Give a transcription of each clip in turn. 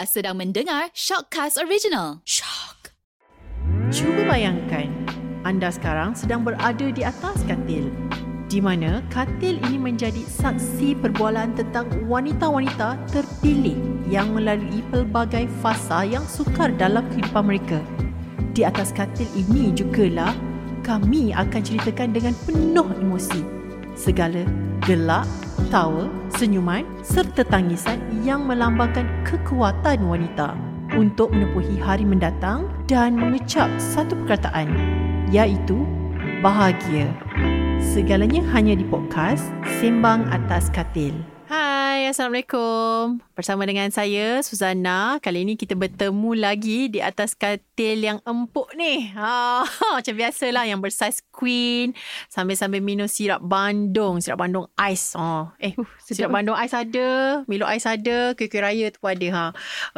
Sedang mendengar Shockcast Original. Shock. Cuba bayangkan, anda sekarang sedang berada di atas katil. Di mana katil ini menjadi saksi perbualan tentang wanita-wanita terpilih yang melalui pelbagai fasa yang sukar dalam kehidupan mereka. Di atas katil ini jugalah kami akan ceritakan dengan penuh emosi. Segala gelak, tawa, senyuman serta tangisan yang melambangkan kekuatan wanita untuk menepuhi hari mendatang dan mengecap satu perkataan iaitu bahagia. Segalanya hanya di podcast Sembang Atas Katil. Hai, Assalamualaikum. Bersama dengan saya, Suzana. Kali ini kita bertemu lagi di atas katil yang empuk ni. Ha, macam biasalah yang bersaiz queen. Sambil-sambil minum sirap bandung. Sirap bandung ais. Oh, eh, uh, sirap bandung ais ada. Milo ais ada. Kuih-kuih raya tu pun ada. Ha.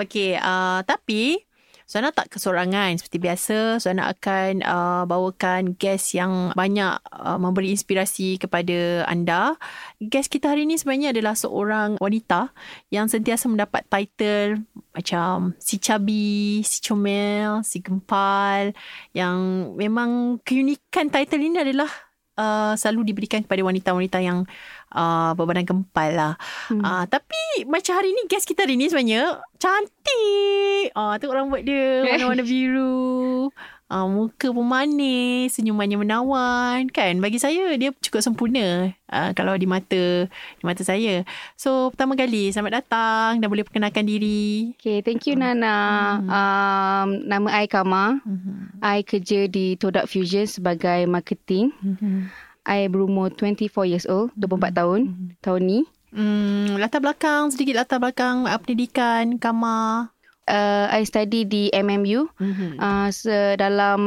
Okay, uh, tapi Suana tak kesorangan seperti biasa. Suana akan uh, bawakan guest yang banyak uh, memberi inspirasi kepada anda. Guest kita hari ini sebenarnya adalah seorang wanita yang sentiasa mendapat title macam si cabi, si comel, si gempal yang memang keunikan title ini adalah uh, selalu diberikan kepada wanita-wanita yang uh, berbadan gempal lah. Hmm. Uh, tapi macam hari ni guest kita hari ni sebenarnya cantik. Uh, tengok rambut dia warna-warna biru. Uh, muka pun manis, senyumannya menawan kan. Bagi saya dia cukup sempurna uh, kalau di mata di mata saya. So pertama kali selamat datang dan boleh perkenalkan diri. Okay, thank you Nana. Hmm. Um, nama I Kama. Hmm. I kerja di Todak Fusion sebagai marketing. Hmm. I berumur 24 years old, 24 hmm. tahun hmm. tahun ni. Hmm, latar belakang sedikit latar belakang pendidikan Kama uh, I study di MMU mm-hmm. uh, dalam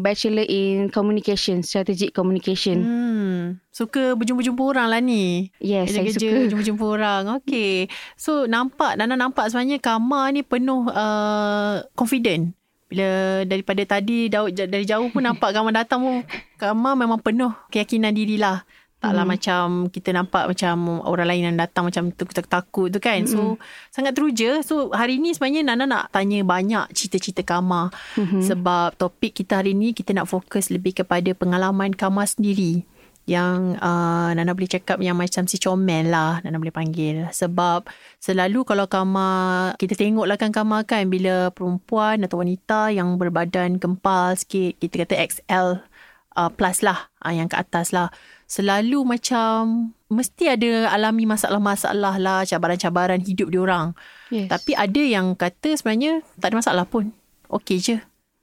Bachelor in Communication, Strategic Communication. Hmm. Suka berjumpa-jumpa orang lah ni. Yes, saya kerja, suka. Jumpa-jumpa orang. Okay. So, nampak, Nana nampak sebenarnya Kama ni penuh uh, confident. Bila daripada tadi dari jauh pun nampak Kama datang pun Kama memang penuh keyakinan dirilah. Taklah hmm. macam kita nampak macam orang lain yang datang macam tu kita takut tu kan. So hmm. sangat teruja. So hari ni sebenarnya Nana nak tanya banyak cerita-cerita Kama. Hmm. Sebab topik kita hari ni kita nak fokus lebih kepada pengalaman Kama sendiri. Yang uh, Nana boleh cakap yang macam si comel lah Nana boleh panggil. Sebab selalu kalau Kama, kita tengok lah kan Kama kan bila perempuan atau wanita yang berbadan gempal sikit. Kita kata XL uh, plus lah uh, yang ke atas lah selalu macam mesti ada alami masalah-masalah lah, cabaran-cabaran hidup dia orang. Yes. Tapi ada yang kata sebenarnya tak ada masalah pun. Okey je.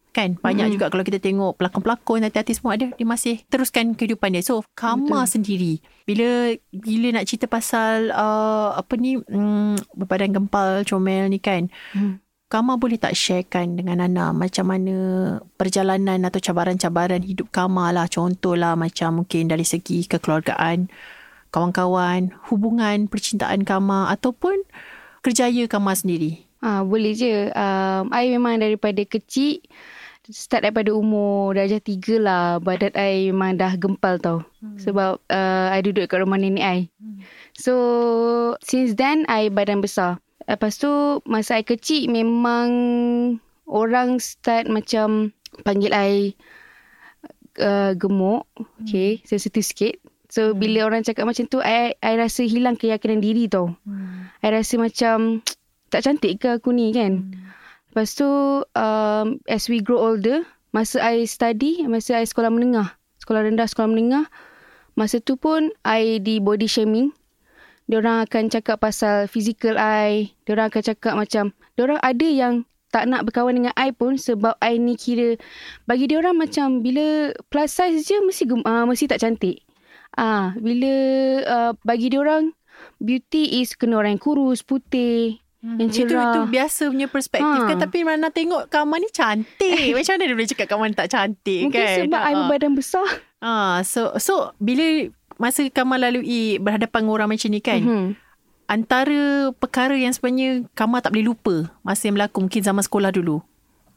Kan? Banyak mm. juga kalau kita tengok pelakon-pelakon hati-hati semua ada. Dia masih teruskan kehidupan dia. So, Kama Betul. sendiri. Bila bila nak cerita pasal uh, apa ni um, berbadan gempal comel ni kan. Mm. Kama boleh tak sharekan dengan Nana macam mana perjalanan atau cabaran-cabaran hidup Kama lah. Contohlah macam mungkin dari segi kekeluargaan, kawan-kawan, hubungan percintaan Kama ataupun kerjaya Kama sendiri. Ah boleh je. Um, I memang daripada kecil, start daripada umur darjah tiga lah. Badan I memang dah gempal tau. Hmm. Sebab uh, I duduk kat rumah nenek I. Hmm. So, since then, I badan besar. Lepas tu masa I kecil memang orang start macam panggil I uh, gemuk. Hmm. Okay, sensitif sikit. So hmm. bila orang cakap macam tu, I, I rasa hilang keyakinan diri tau. Hmm. I rasa macam tak cantik ke aku ni kan. Hmm. Lepas tu um, as we grow older, masa I study, masa I sekolah menengah, sekolah rendah, sekolah menengah, masa tu pun I di body shaming orang akan cakap pasal physical I. orang akan cakap macam, orang ada yang tak nak berkawan dengan I pun sebab I ni kira bagi dia orang macam bila plus size je mesti uh, mesti tak cantik. Ah, uh, bila uh, bagi dia orang beauty is kena orang yang kurus, putih, Hmm, yang cerah. Itu, itu biasa punya perspektif ha. kan. Tapi mana tengok Kaman ni cantik. Macam mana dia boleh cakap Kaman tak cantik Mungkin kan? Mungkin sebab ha. I berbadan besar. Ah, so so bila masa Kamal lalui berhadapan dengan orang macam ni kan. Mm-hmm. Antara perkara yang sebenarnya Kamal tak boleh lupa masa yang berlaku mungkin zaman sekolah dulu.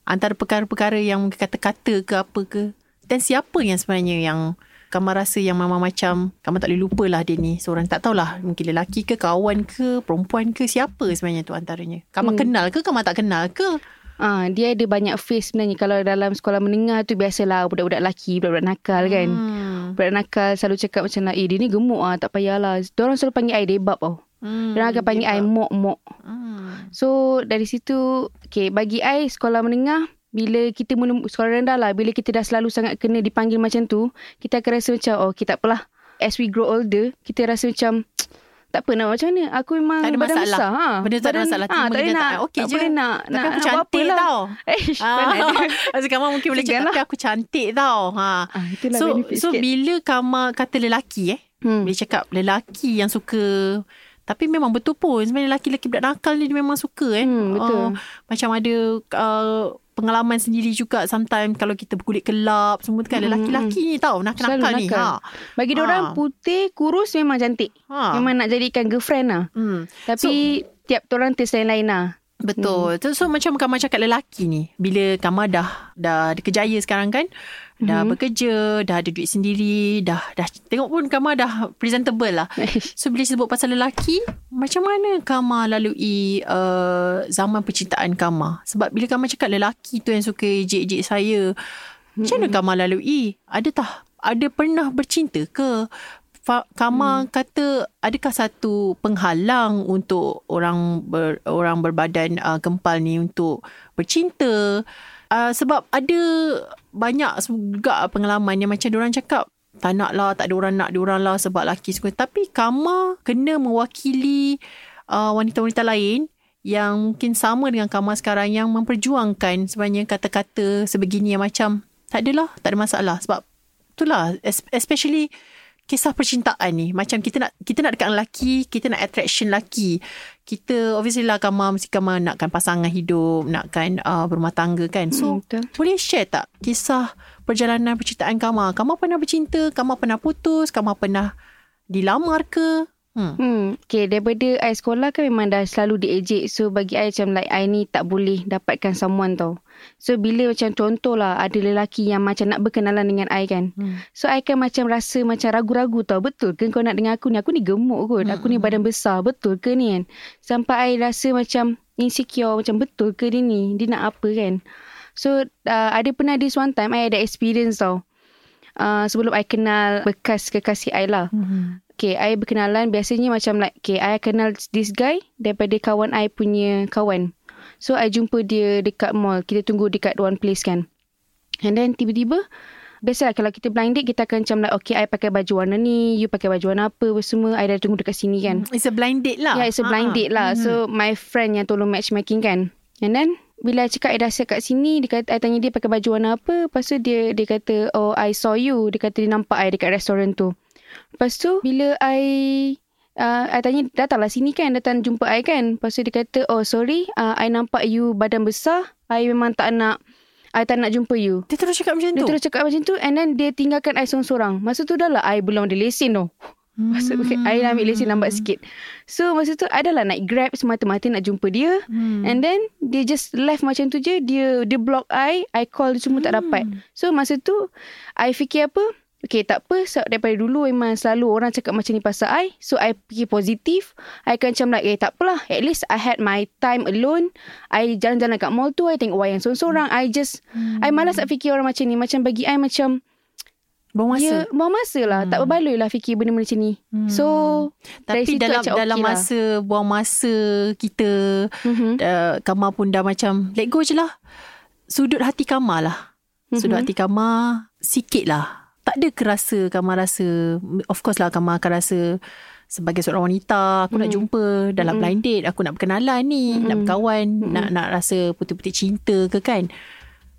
Antara perkara-perkara yang kata-kata ke apa ke. Dan siapa yang sebenarnya yang Kamu rasa yang mama macam Kamu tak boleh lupa lah dia ni Seorang tak tahulah Mungkin lelaki ke Kawan ke Perempuan ke Siapa sebenarnya tu antaranya Kamu Hmm. kenal ke Kamu tak kenal ke Ah, dia ada banyak face sebenarnya. Kalau dalam sekolah menengah tu biasalah budak-budak lelaki, budak-budak nakal kan. hmm. Budak nakal selalu cakap macam lah, eh dia ni gemuk ah, tak payahlah. Diorang selalu panggil I debab tau. Hmm. Diorang akan panggil I Dia- mok-mok. hmm. So dari situ, okay, bagi I sekolah menengah, bila kita menem- sekolah rendah lah, bila kita dah selalu sangat kena dipanggil macam tu, kita akan rasa macam, oh okay, tak apalah. As we grow older, kita rasa macam, tak apa nak macam mana. Aku memang Tak ada badan masalah. besar. Ha. Benda tak ada masalah. Ha, tak dia boleh tak- nak. okey tak je. boleh nak. Tapi nak, aku nak cantik apalah. tau. Eh, mana ada. Masa kamu mungkin boleh cakap Tapi aku cantik tau ha. Ah, itulah So so sikit. bila kamu kata lelaki eh Hmm. Bila cakap lelaki yang suka Tapi memang betul pun Sebenarnya lelaki-lelaki budak nakal ni Dia memang suka eh Hmm, betul. Uh, Macam ada uh, Pengalaman sendiri juga Sometimes Kalau kita berkulit kelab Semua tu kan Hmm, Lelaki-lelaki ni tau Nakal-nakal ni nakal. ha. Bagi dia orang Ha. putih, kurus memang cantik. Ha. Memang nak jadikan girlfriend lah. hmm. Tapi tiap orang taste lain-lain lah. Betul. Hmm. So, so macam kamu cakap lelaki ni, bila kamu dah dah kejaya sekarang kan, dah Mhm. bekerja, dah ada duit sendiri, dah dah tengok pun kamu dah presentable lah. So bila sebut pasal lelaki, macam mana kamu lalui uh, zaman percintaan kamu? Sebab bila kamu cakap lelaki tu yang suka ejek-ejek saya, macam mana kamu lalui? Ada tak ada pernah bercinta ke? Fa- Kama hmm. kata adakah satu penghalang untuk orang ber, orang berbadan uh, gempal ni untuk bercinta uh, sebab ada banyak juga pengalaman yang macam orang cakap tak nak lah tak ada orang nak diorang lah sebab laki suka. Tapi Kama kena mewakili uh, wanita-wanita lain yang mungkin sama dengan Kama sekarang yang memperjuangkan sebenarnya kata-kata sebegini yang macam tak adalah tak ada masalah. Sebab itulah es- especially kisah percintaan ni macam kita nak kita nak dekat lelaki kita nak attraction lelaki. Kita obviously lah Kama mesti Kama nakkan pasangan hidup nakkan uh, berumah tangga kan. So betul. boleh share tak kisah perjalanan percintaan Kama Kama pernah bercinta Kama pernah putus Kama pernah dilamar ke hmm. Hmm, okay, daripada I sekolah kan memang dah selalu diejek. So, bagi I macam like I ni tak boleh dapatkan someone tau. So, bila macam contoh lah ada lelaki yang macam nak berkenalan dengan I kan. Hmm. So, I kan macam rasa macam ragu-ragu tau. Betul ke kau nak dengan aku ni? Aku ni gemuk kot. Aku ni badan besar. Betul ke ni kan? Sampai I rasa macam insecure. Macam betul ke dia ni? Dia nak apa kan? So, uh, ada pernah this one time I ada experience tau. Uh, sebelum I kenal bekas kekasih I lah. Hmm. Okay, I berkenalan biasanya macam like, okay, I kenal this guy daripada kawan I punya kawan. So, I jumpa dia dekat mall. Kita tunggu dekat one place kan. And then, tiba-tiba, biasalah kalau kita blind date, kita akan macam like, okay, I pakai baju warna ni, you pakai baju warna apa, apa semua. I dah tunggu dekat sini kan. It's a blind date lah Yeah, it's a blind Ha. date lah. So, my friend yang tolong matchmaking kan. And then, bila I cakap I dah siap kat sini, dia kata, I tanya dia pakai baju warna apa. Lepas tu dia dia kata, oh, I saw you. Dia kata dia nampak I dekat restoran tu. Lepas tu, bila I... Uh, I tanya, datanglah sini kan, datang jumpa I kan. Lepas tu dia kata, oh sorry, uh, I nampak you badan besar. I memang tak nak, I tak nak jumpa you. dia terus cakap macam Dia tu terus cakap macam tu and then dia tinggalkan I seorang-seorang. Masa tu dah lah I belum ada lesen tau. Masa okay, I dah ambil lesen lambat sikit. So masa tu I dah lah naik grab semata-mata nak jumpa dia. Hmm. And then dia just left macam tu je. Dia dia block I. I call dia semua tak dapat. So masa tu I fikir apa? Okay tak apa sebab daripada dulu memang selalu orang cakap macam ni pasal I. So I fikir positif. I akan macam like eh tak apalah. At least I had my time alone. I jalan-jalan kat mall tu. I tengok wayang seorang-seorang. I just I malas nak fikir orang macam ni. Macam bagi I macam Buang masa dia buang masa lah. Tak berbaloi lah fikir benda-benda macam ni. So dari Tapi dalam dalam okey lah. masa buang masa kita Mhm. uh, Kama pun dah macam let go je lah. Sudut hati Kama lah. Sudut Mhm. hati Kama sikit lah. Tak ada kerasa Kama rasa of course lah Kama akan rasa sebagai seorang wanita aku nak Mhm. jumpa dalam blind date aku nak berkenalan ni nak berkawan nak nak rasa putih-putih cinta ke kan?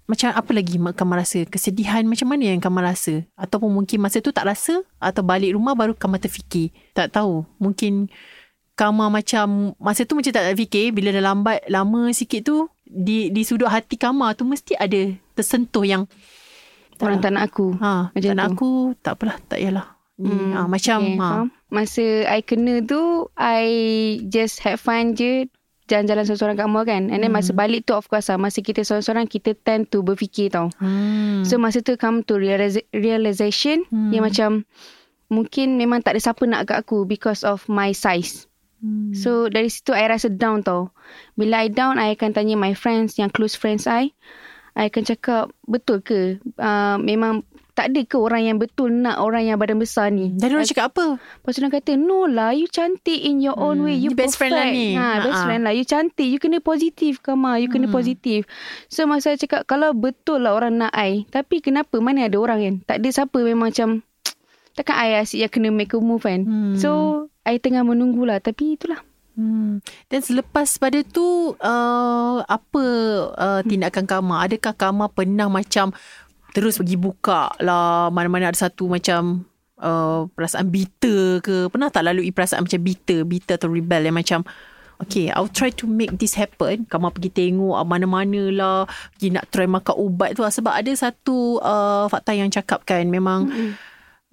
Macam apa lagi kamu rasa? Kesedihan macam mana yang kamu rasa? Ataupun mungkin masa tu tak rasa atau balik rumah baru kamu terfikir? Tak tahu. Mungkin kamu macam masa tu macam tak nak fikir bila dah lambat lama sikit tu di di sudut hati kamu tu mesti ada tersentuh yang Orang tak nak aku. ha Macam tak nak aku tak apalah tak yalah Hmm, ha, macam okay, ha faham. Masa I kena tu, I just have fun je. jalan-jalan seorang-seorang kat mall kan. And then masa balik tu of course lah. Masa kita seorang-seorang kita tend to berfikir tau. Hmm. So masa tu come to realiza- realization Hmm. yang macam mungkin memang tak ada siapa nak kat aku because of my size. Hmm. So dari situ I rasa down tau. Bila I down I akan tanya my friends yang close friends I. I akan cakap betul ke uh, memang tak ada ke orang yang betul nak orang yang badan besar ni. Jadi orang cakap apa? Lepas tu dia kata No lah You cantik in your own Hmm, way You you best friend lah ni. ha, Best Ha-ha. friend lah You cantik You kena positif Kama You kena Hmm. positif So masa saya cakap Kalau betul lah orang nak I Tapi kenapa Mana ada orang kan Tak ada siapa memang macam Takkan I asyik yang kena make a move kan Hmm. So I tengah menunggulah Tapi itulah Hmm. Dan selepas pada tu uh, apa uh, tindakan Kama? Adakah Kama pernah macam terus pergi buka lah mana-mana ada satu macam uh, perasaan bitter ke? Pernah tak lalui perasaan macam bitter, bitter atau rebel yang macam Okay, I'll try to make this happen. Kama pergi tengok ah, mana-mana lah. Pergi nak try makan ubat tu lah. Sebab ada satu uh, fakta yang cakap kan. Memang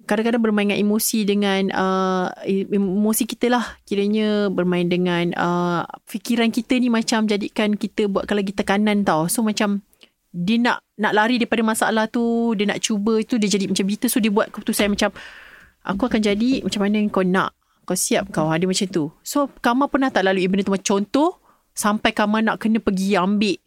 kadang-kadang bermain dengan emosi dengan uh, emosi kita lah. Kiranya bermain dengan uh, fikiran kita ni macam jadikan kita buatkan lagi tekanan tau. So macam dia nak nak lari daripada masalah tu dia nak cuba itu dia jadi macam bitter. So dia buat keputusan macam aku akan jadi macam mana kau nak? Kau siap kau? Ada macam tu. So Kama pernah tak lalui benda tu? Macam contoh sampai Kama nak kena pergi ambil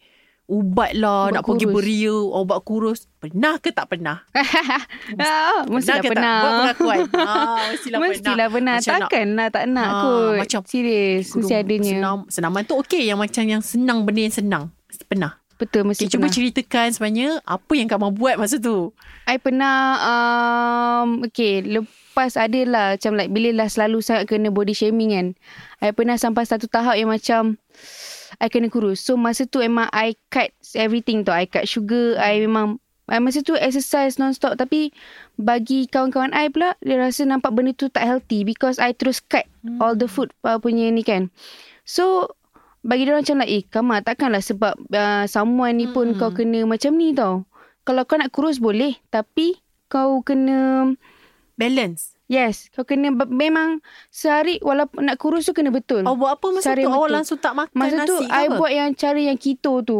ubat lah Ubat nak pergi kurus. beria ubat kurus pernah ke tak pernah ah, Mestilah ke tak? pernah Buat pengakuan. Ah, mestilah, Mestilah pernah nak- Takkan lah tak nak Ah, kot macam Serius Mesti adanya Senam, senaman tu okey. Yang macam yang senang benda yang senang. Pernah. Betul mesti Okay, cuba pernah ceritakan sebenarnya apa yang kamu buat masa tu. I pernah um, Okay Lepas ada lah Macam like Bila lah selalu sangat kena body shaming kan I pernah sampai satu tahap yang macam I kena kurus So masa tu memang I cut everything tu I cut sugar I memang I masa tu exercise non-stop Tapi Bagi kawan-kawan I pula Dia rasa nampak benda tu tak healthy Because I terus cut Hmm. All the food uh, Punya ni kan So Bagi dia orang macam like Eh Kamal takkanlah sebab uh, Someone ni pun Hmm. kau kena macam ni tau Kalau kau nak kurus boleh Tapi Kau kena Balance. Yes Kau kena Memang Sehari Walaupun nak kurus tu kena betul Awak buat apa masa Cara tu? Awak betul. langsung tak makan Masa nasi tu ke I apa? buat yang cara yang keto tu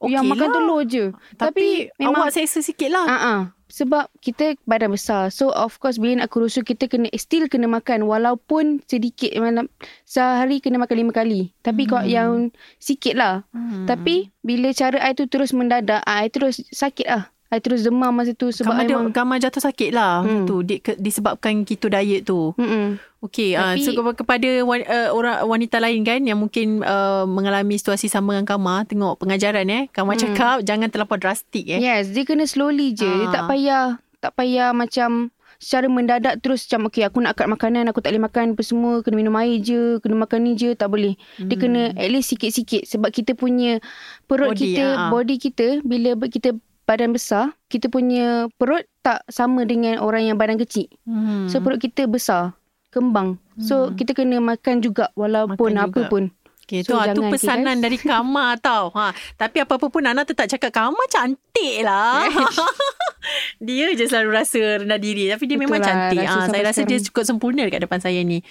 Okey Yang makan lah. telur je Tapi, memang awak selesa sikit lah. Ah uh Sebab kita badan besar. So of course bila nak kurus tu kita kena still kena makan walaupun sedikit malam sehari kena makan lima kali. Tapi hmm. kau yang sikit lah. Hmm. Tapi bila cara I tu terus mendadak, I terus sakit lah. I terus demam masa tu sebab Kamu, memang kamu jatuh sakit lah Hmm. tu di, ke, disebabkan keto diet tu. Mm-mm. Okey, uh, Tapi- so kepa- kepada wan, uh, orang wanita lain kan yang mungkin uh, mengalami situasi sama dengan Kama, tengok pengajaran eh. Kama Hmm. cakap jangan terlampau drastik eh. Yes, dia kena slowly je. Dia Ah. tak payah tak payah macam secara mendadak terus macam okay aku nak cut makanan aku tak boleh makan apa semua kena minum air je kena makan ni je tak boleh dia Hmm. kena at least sikit-sikit sebab kita punya perut Body, kita ah. body kita bila kita badan besar kita punya perut tak sama dengan orang yang badan kecil Hmm. so perut kita besar kembang so Hmm. kita kena makan juga walaupun Makan apa juga. pun Okay, So, tu, ha, tu okay, pesanan guys. dari Kama tau. Ha, tapi apa-apa pun Nana tetap cakap Kama cantik lah. dia je selalu rasa rendah diri. Tapi dia Betul memang lah, cantik. Ha, saya rasa dia sekarang. cukup sempurna dekat depan saya ni.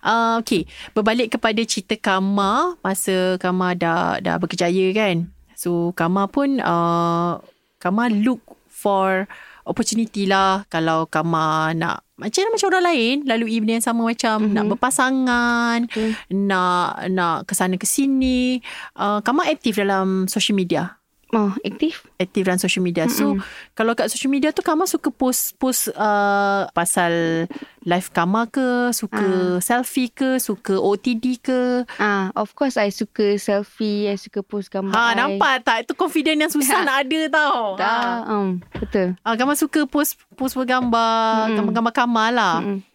Uh, okay, berbalik kepada cerita Kama. Masa Kama dah, dah berkejaya kan. So, Kama pun... Uh, Kama look for opportunity lah. Kalau Kama nak... Macam macam orang lain lalui benda yang sama macam mm-hmm. nak berpasangan, Betul. nak nak ke sana ke sini. Uh, Kama aktif dalam social media. Oh aktif Aktif dalam social media. So, kalau kat social media tu Kama suka post post uh, pasal live Kama ke, suka selfie ke, suka OTD ke. Ah, of course I suka selfie, I suka post gambar. Ha, I. nampak tak? Itu confident yang susah nak ada tau. Tak, um, betul. Ha. Kama suka post post bergambar, Mm-mm. gambar-gambar Kama lah. Mm-mm.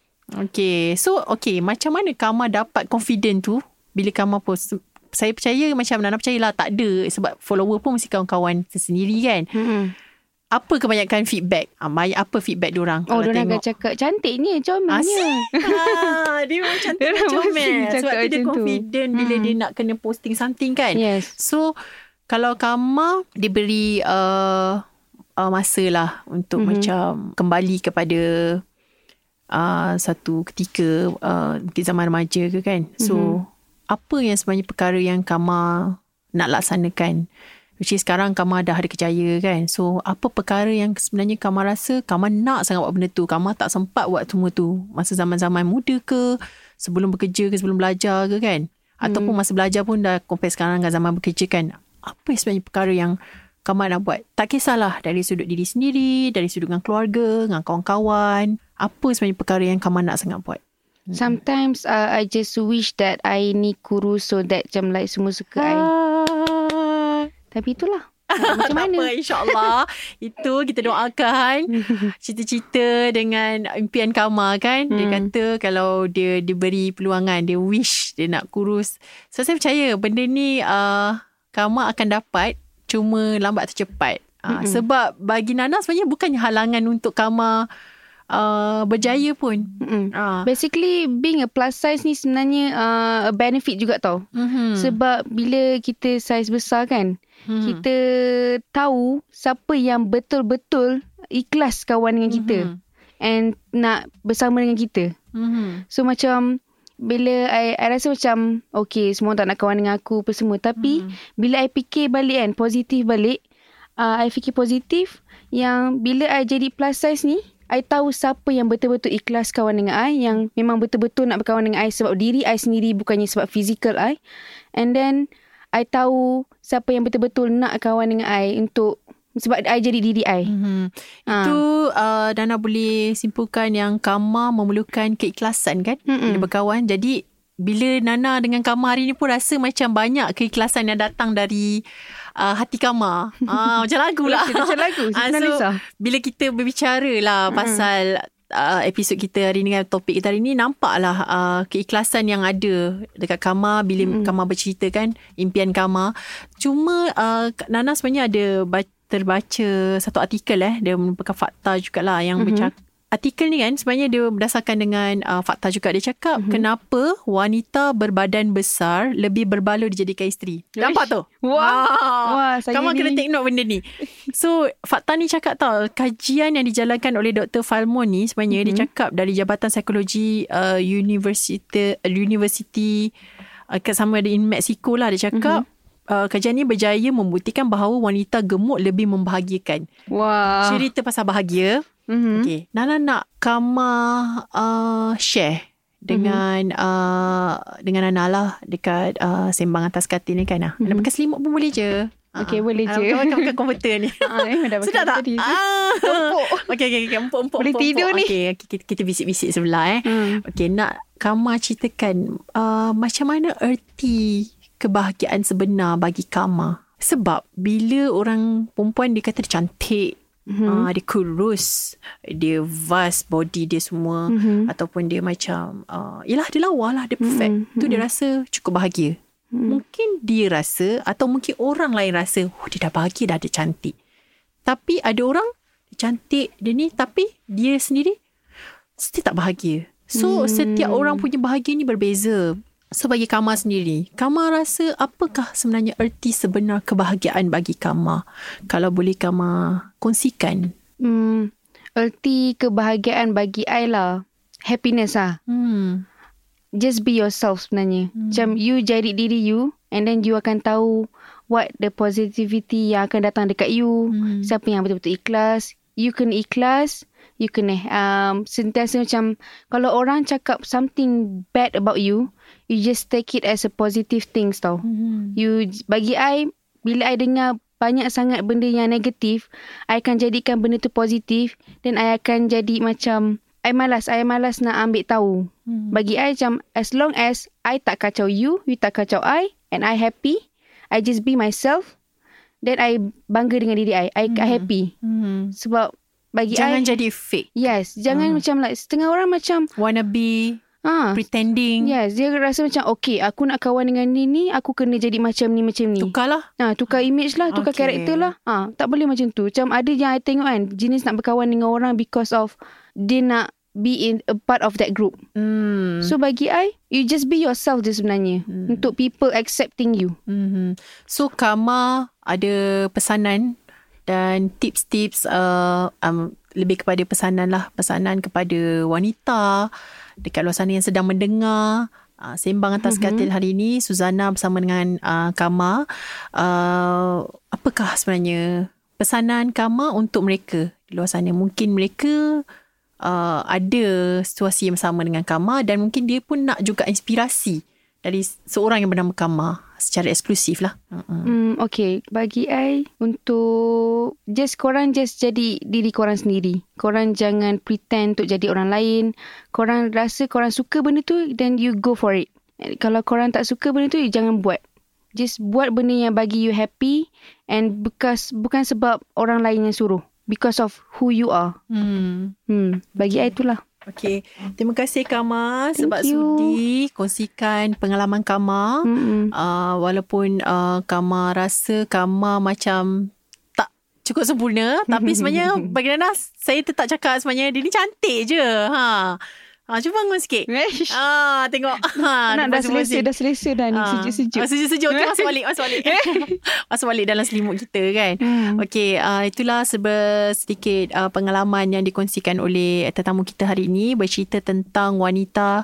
Okay. So, okay. Macam mana Kama dapat confident tu bila Kama post? Saya percaya macam Nana percayalah tak ada sebab follower pun mesti kawan-kawan sendiri kan. Mm-mm. Apa kebanyakan feedback? Ah, banyak apa feedback diorang? Oh, dia akan cakap cantiknya, comelnya. Asyik. ah, dia memang cantik Diorang comel. Sebab tu dia macam tu. confident bila Hmm. dia nak kena posting something kan. Yes. So, kalau Kama diberi uh, uh, masa lah untuk Mhm. macam kembali kepada uh, satu ketika uh, mungkin zaman remaja ke kan. So, Mhm. Apa yang sebenarnya perkara yang Kama nak laksanakan. Which is sekarang Kama dah ada kejaya kan. So apa perkara yang sebenarnya Kama rasa Kama nak sangat buat benda tu. Kama tak sempat buat semua tu. Masa zaman-zaman muda ke. Sebelum bekerja ke sebelum belajar ke kan. Ataupun masa belajar pun dah compare sekarang dengan zaman bekerja kan. Apa yang sebenarnya perkara yang Kama nak buat. Tak kisahlah dari sudut diri sendiri. Dari sudut dengan keluarga. Dengan kawan-kawan. Apa sebenarnya perkara yang Kama nak sangat buat. Sometimes uh, I just wish that I ni kurus so that macam like semua suka I. Ah. Tapi itulah. Macam mana? apa insyaAllah Itu kita doakan Cita-cita dengan impian Kama kan Dia Hmm. kata kalau dia diberi peluangan Dia wish dia nak kurus So saya percaya benda ni uh, Kama akan dapat Cuma lambat atau cepat uh, Sebab bagi Nana sebenarnya bukannya halangan untuk Kama uh, berjaya pun uh, Basically being a plus size ni sebenarnya uh, a benefit juga tau. mm-hmm. Sebab bila kita saiz besar kan, Mhm. kita tahu siapa yang betul-betul ikhlas kawan dengan kita Mhm. and nak bersama dengan kita. mm-hmm. So macam bila I, I rasa macam okay semua tak nak kawan dengan aku apa semua tapi Mhm. bila I fikir balik kan positif balik uh, I fikir positif yang bila I jadi plus size ni I tahu siapa yang betul-betul ikhlas kawan dengan I yang memang betul-betul nak berkawan dengan I sebab diri I sendiri bukannya sebab fizikal I and then I tahu siapa yang betul-betul nak kawan dengan I untuk sebab I jadi diri I. Mm-hmm. Ah. Itu uh, Dana boleh simpulkan yang Kama memerlukan keikhlasan kan Mm-mm. bila berkawan. Jadi bila Nana dengan Kama hari ni pun rasa macam banyak keikhlasan yang datang dari uh, hati Kama. Ah macam lagu lah. Macam lagu, Siti so, bila kita berbicara lah pasal uh, episod kita hari ni kan topik kita hari ni nampaklah uh, keikhlasan yang ada dekat Kama bila mm. Kama bercerita kan impian Kama. Cuma uh, Nana sebenarnya ada ba- terbaca satu artikel eh dia merupakan fakta jugalah yang mm-hmm. bercakap Artikel ni kan sebenarnya dia berdasarkan dengan uh, fakta juga. Dia cakap mm-hmm. kenapa wanita berbadan besar lebih berbaloi dijadikan isteri. Nampak tu? Wah. Wah, saya Kamu ni- kena take note benda ni. So, fakta ni cakap tau, kajian yang dijalankan oleh Dr. Falmon ni sebenarnya mm-hmm. dia cakap dari Jabatan Psikologi uh, University uh, University uh, kat sama ada in Mexico lah dia cakap mm-hmm. uh, kajian ni berjaya membuktikan bahawa wanita gemuk lebih membahagiakan. Wah. Cerita pasal bahagia. Mm-hmm. Okay. Nana nak Kama uh, share dengan mm-hmm. uh, dengan Nana lah dekat uh, sembang atas katil ni kan. Mm-hmm. Nak pakai selimut pun boleh je. Okey, Ah, boleh ah, je. Kau pakai komputer ni. Ah, eh, dah pakai Sedap tak? tadi. Ah. Okey, okey, okey. Empuk, empuk, Boleh empuk, tidur empuk. ni. Okey, okay, kita, kita bisik-bisik sebelah eh. Hmm. Okey, nak Kama ceritakan uh, macam mana erti kebahagiaan sebenar bagi Kama. Sebab bila orang perempuan dia kata dia cantik, mm-hmm. uh, dia kurus, dia vast body dia semua mm-hmm. ataupun dia macam uh, yalah dia lawa lah, dia perfect. Mm-hmm. Tu dia rasa cukup bahagia. Mm-hmm. Mungkin dia rasa atau mungkin orang lain rasa, oh dia dah bahagia dah dia cantik. Tapi ada orang dia cantik dia ni tapi dia sendiri still tak bahagia. So hmm. setiap orang punya bahagia ni berbeza. So bagi Kama sendiri, Kama rasa apakah sebenarnya erti sebenar kebahagiaan bagi Kama? Kalau boleh Kama kongsikan. Hmm, erti kebahagiaan bagi I lah. Happiness lah. Hmm. Just be yourself sebenarnya. Hmm. Macam you jadi diri you and then you akan tahu what the positivity yang akan datang dekat you. Hmm. Siapa yang betul-betul ikhlas. You kena ikhlas. You kena um, sentiasa macam kalau orang cakap something bad about you, you just take it as a positive things tau. Hmm. You bagi I bila I dengar banyak sangat benda yang negatif, I akan jadikan benda tu positif dan I akan jadi macam I malas, I malas nak ambil tahu. Hmm. Bagi I macam as long as I tak kacau you, you tak kacau I and I happy, I just be myself, then I bangga dengan diri I. I, I happy. Hmm. Sebab bagi Jangan I jadi fake. Yes, jangan macam like setengah orang macam Wanna be ah pretending. Yes, dia rasa macam okay, aku nak kawan dengan ni ni, aku kena jadi macam ni macam ni. Tukarlah. Ha, tukar image lah, tukar Okay. karakter lah. Ha, tak boleh macam tu. Macam ada yang I tengok kan, jenis nak berkawan dengan orang because of dia nak be in a part of that group. Hmm. So bagi I, you just be yourself je sebenarnya. Hmm. Untuk people accepting you. Mm-hmm. So Kama ada pesanan dan tips-tips uh, um, lebih kepada pesanan lah pesanan kepada wanita dekat luar sana yang sedang mendengar Uh, sembang atas mm-hmm. katil hari ini Suzana bersama dengan uh, Kama. Uh, apakah sebenarnya pesanan Kama untuk mereka di luar sana? Mungkin mereka uh, ada situasi yang sama dengan Kama dan mungkin dia pun nak juga inspirasi dari seorang yang bernama Kama secara eksklusif lah. Uh-uh. Hmm, okay. Bagi I, untuk just korang just jadi diri korang sendiri. Korang jangan pretend untuk jadi orang lain. Korang rasa korang suka benda tu, then you go for it. Kalau korang tak suka benda tu, jangan buat. Just buat benda yang bagi you happy and because bukan sebab orang lain yang suruh. Because of who you are. Hmm. Hmm. Bagi I itulah. Okay. Terima kasih Kama Thank sebab you. sudi kongsikan pengalaman Kama. Mm-hmm. Uh, walaupun uh, Kama rasa Kama macam tak cukup sempurna. tapi sebenarnya bagi Nana, saya tetap cakap sebenarnya dia ni cantik je. Ha. Ha, cuba bangun sikit. Ah, tengok. Ha, Nak dah selesa, dah selesa dah ni. Ha. Sejuk-sejuk. Ah, sejuk-sejuk. Okay, masuk balik, masuk balik. masuk balik dalam selimut kita kan. Hmm. Okey, uh, itulah sebe sedikit uh, pengalaman yang dikongsikan oleh tetamu kita hari ini. Bercerita tentang wanita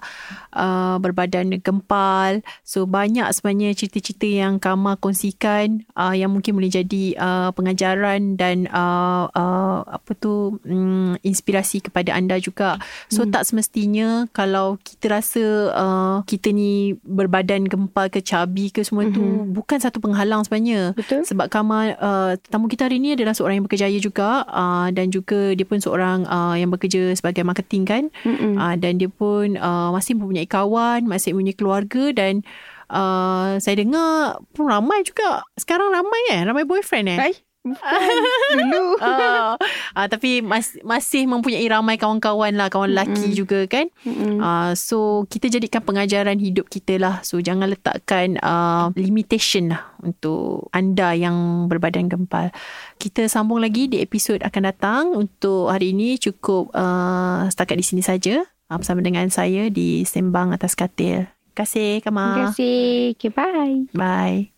uh, berbadan gempal. So, banyak sebenarnya cerita-cerita yang Kama kongsikan uh, yang mungkin boleh jadi uh, pengajaran dan uh, uh, apa tu um, inspirasi kepada anda juga. So, hmm. tak semestinya sebenarnya kalau kita rasa uh, kita ni berbadan gempal ke cabi ke semua mm-hmm. tu mhm. bukan satu penghalang sebenarnya. Betul. Sebab Kamal uh, tetamu kita hari ni adalah seorang yang berkejaya juga uh, dan juga dia pun seorang uh, yang bekerja sebagai marketing kan. Mm-hmm. Uh, dan dia pun uh, masih mempunyai kawan, masih mempunyai keluarga dan Uh, saya dengar pun ramai juga. Sekarang ramai eh? Ramai boyfriend eh? Hai? Dulu. Uh, uh, Tapi mas, Masih mempunyai ramai Kawan-kawan lah Kawan lelaki mm-hmm. juga kan? Mm-hmm. uh, So Kita jadikan pengajaran Hidup kita lah. So jangan letakkan uh, Limitation lah Untuk anda Yang berbadan gempal. Kita sambung lagi Di episod akan datang. Untuk hari ini Cukup uh, Setakat di sini saja. Uh, Bersama dengan saya Di Sembang Atas Katil. Terima kasih Kama Terima kasih. Okay bye. Bye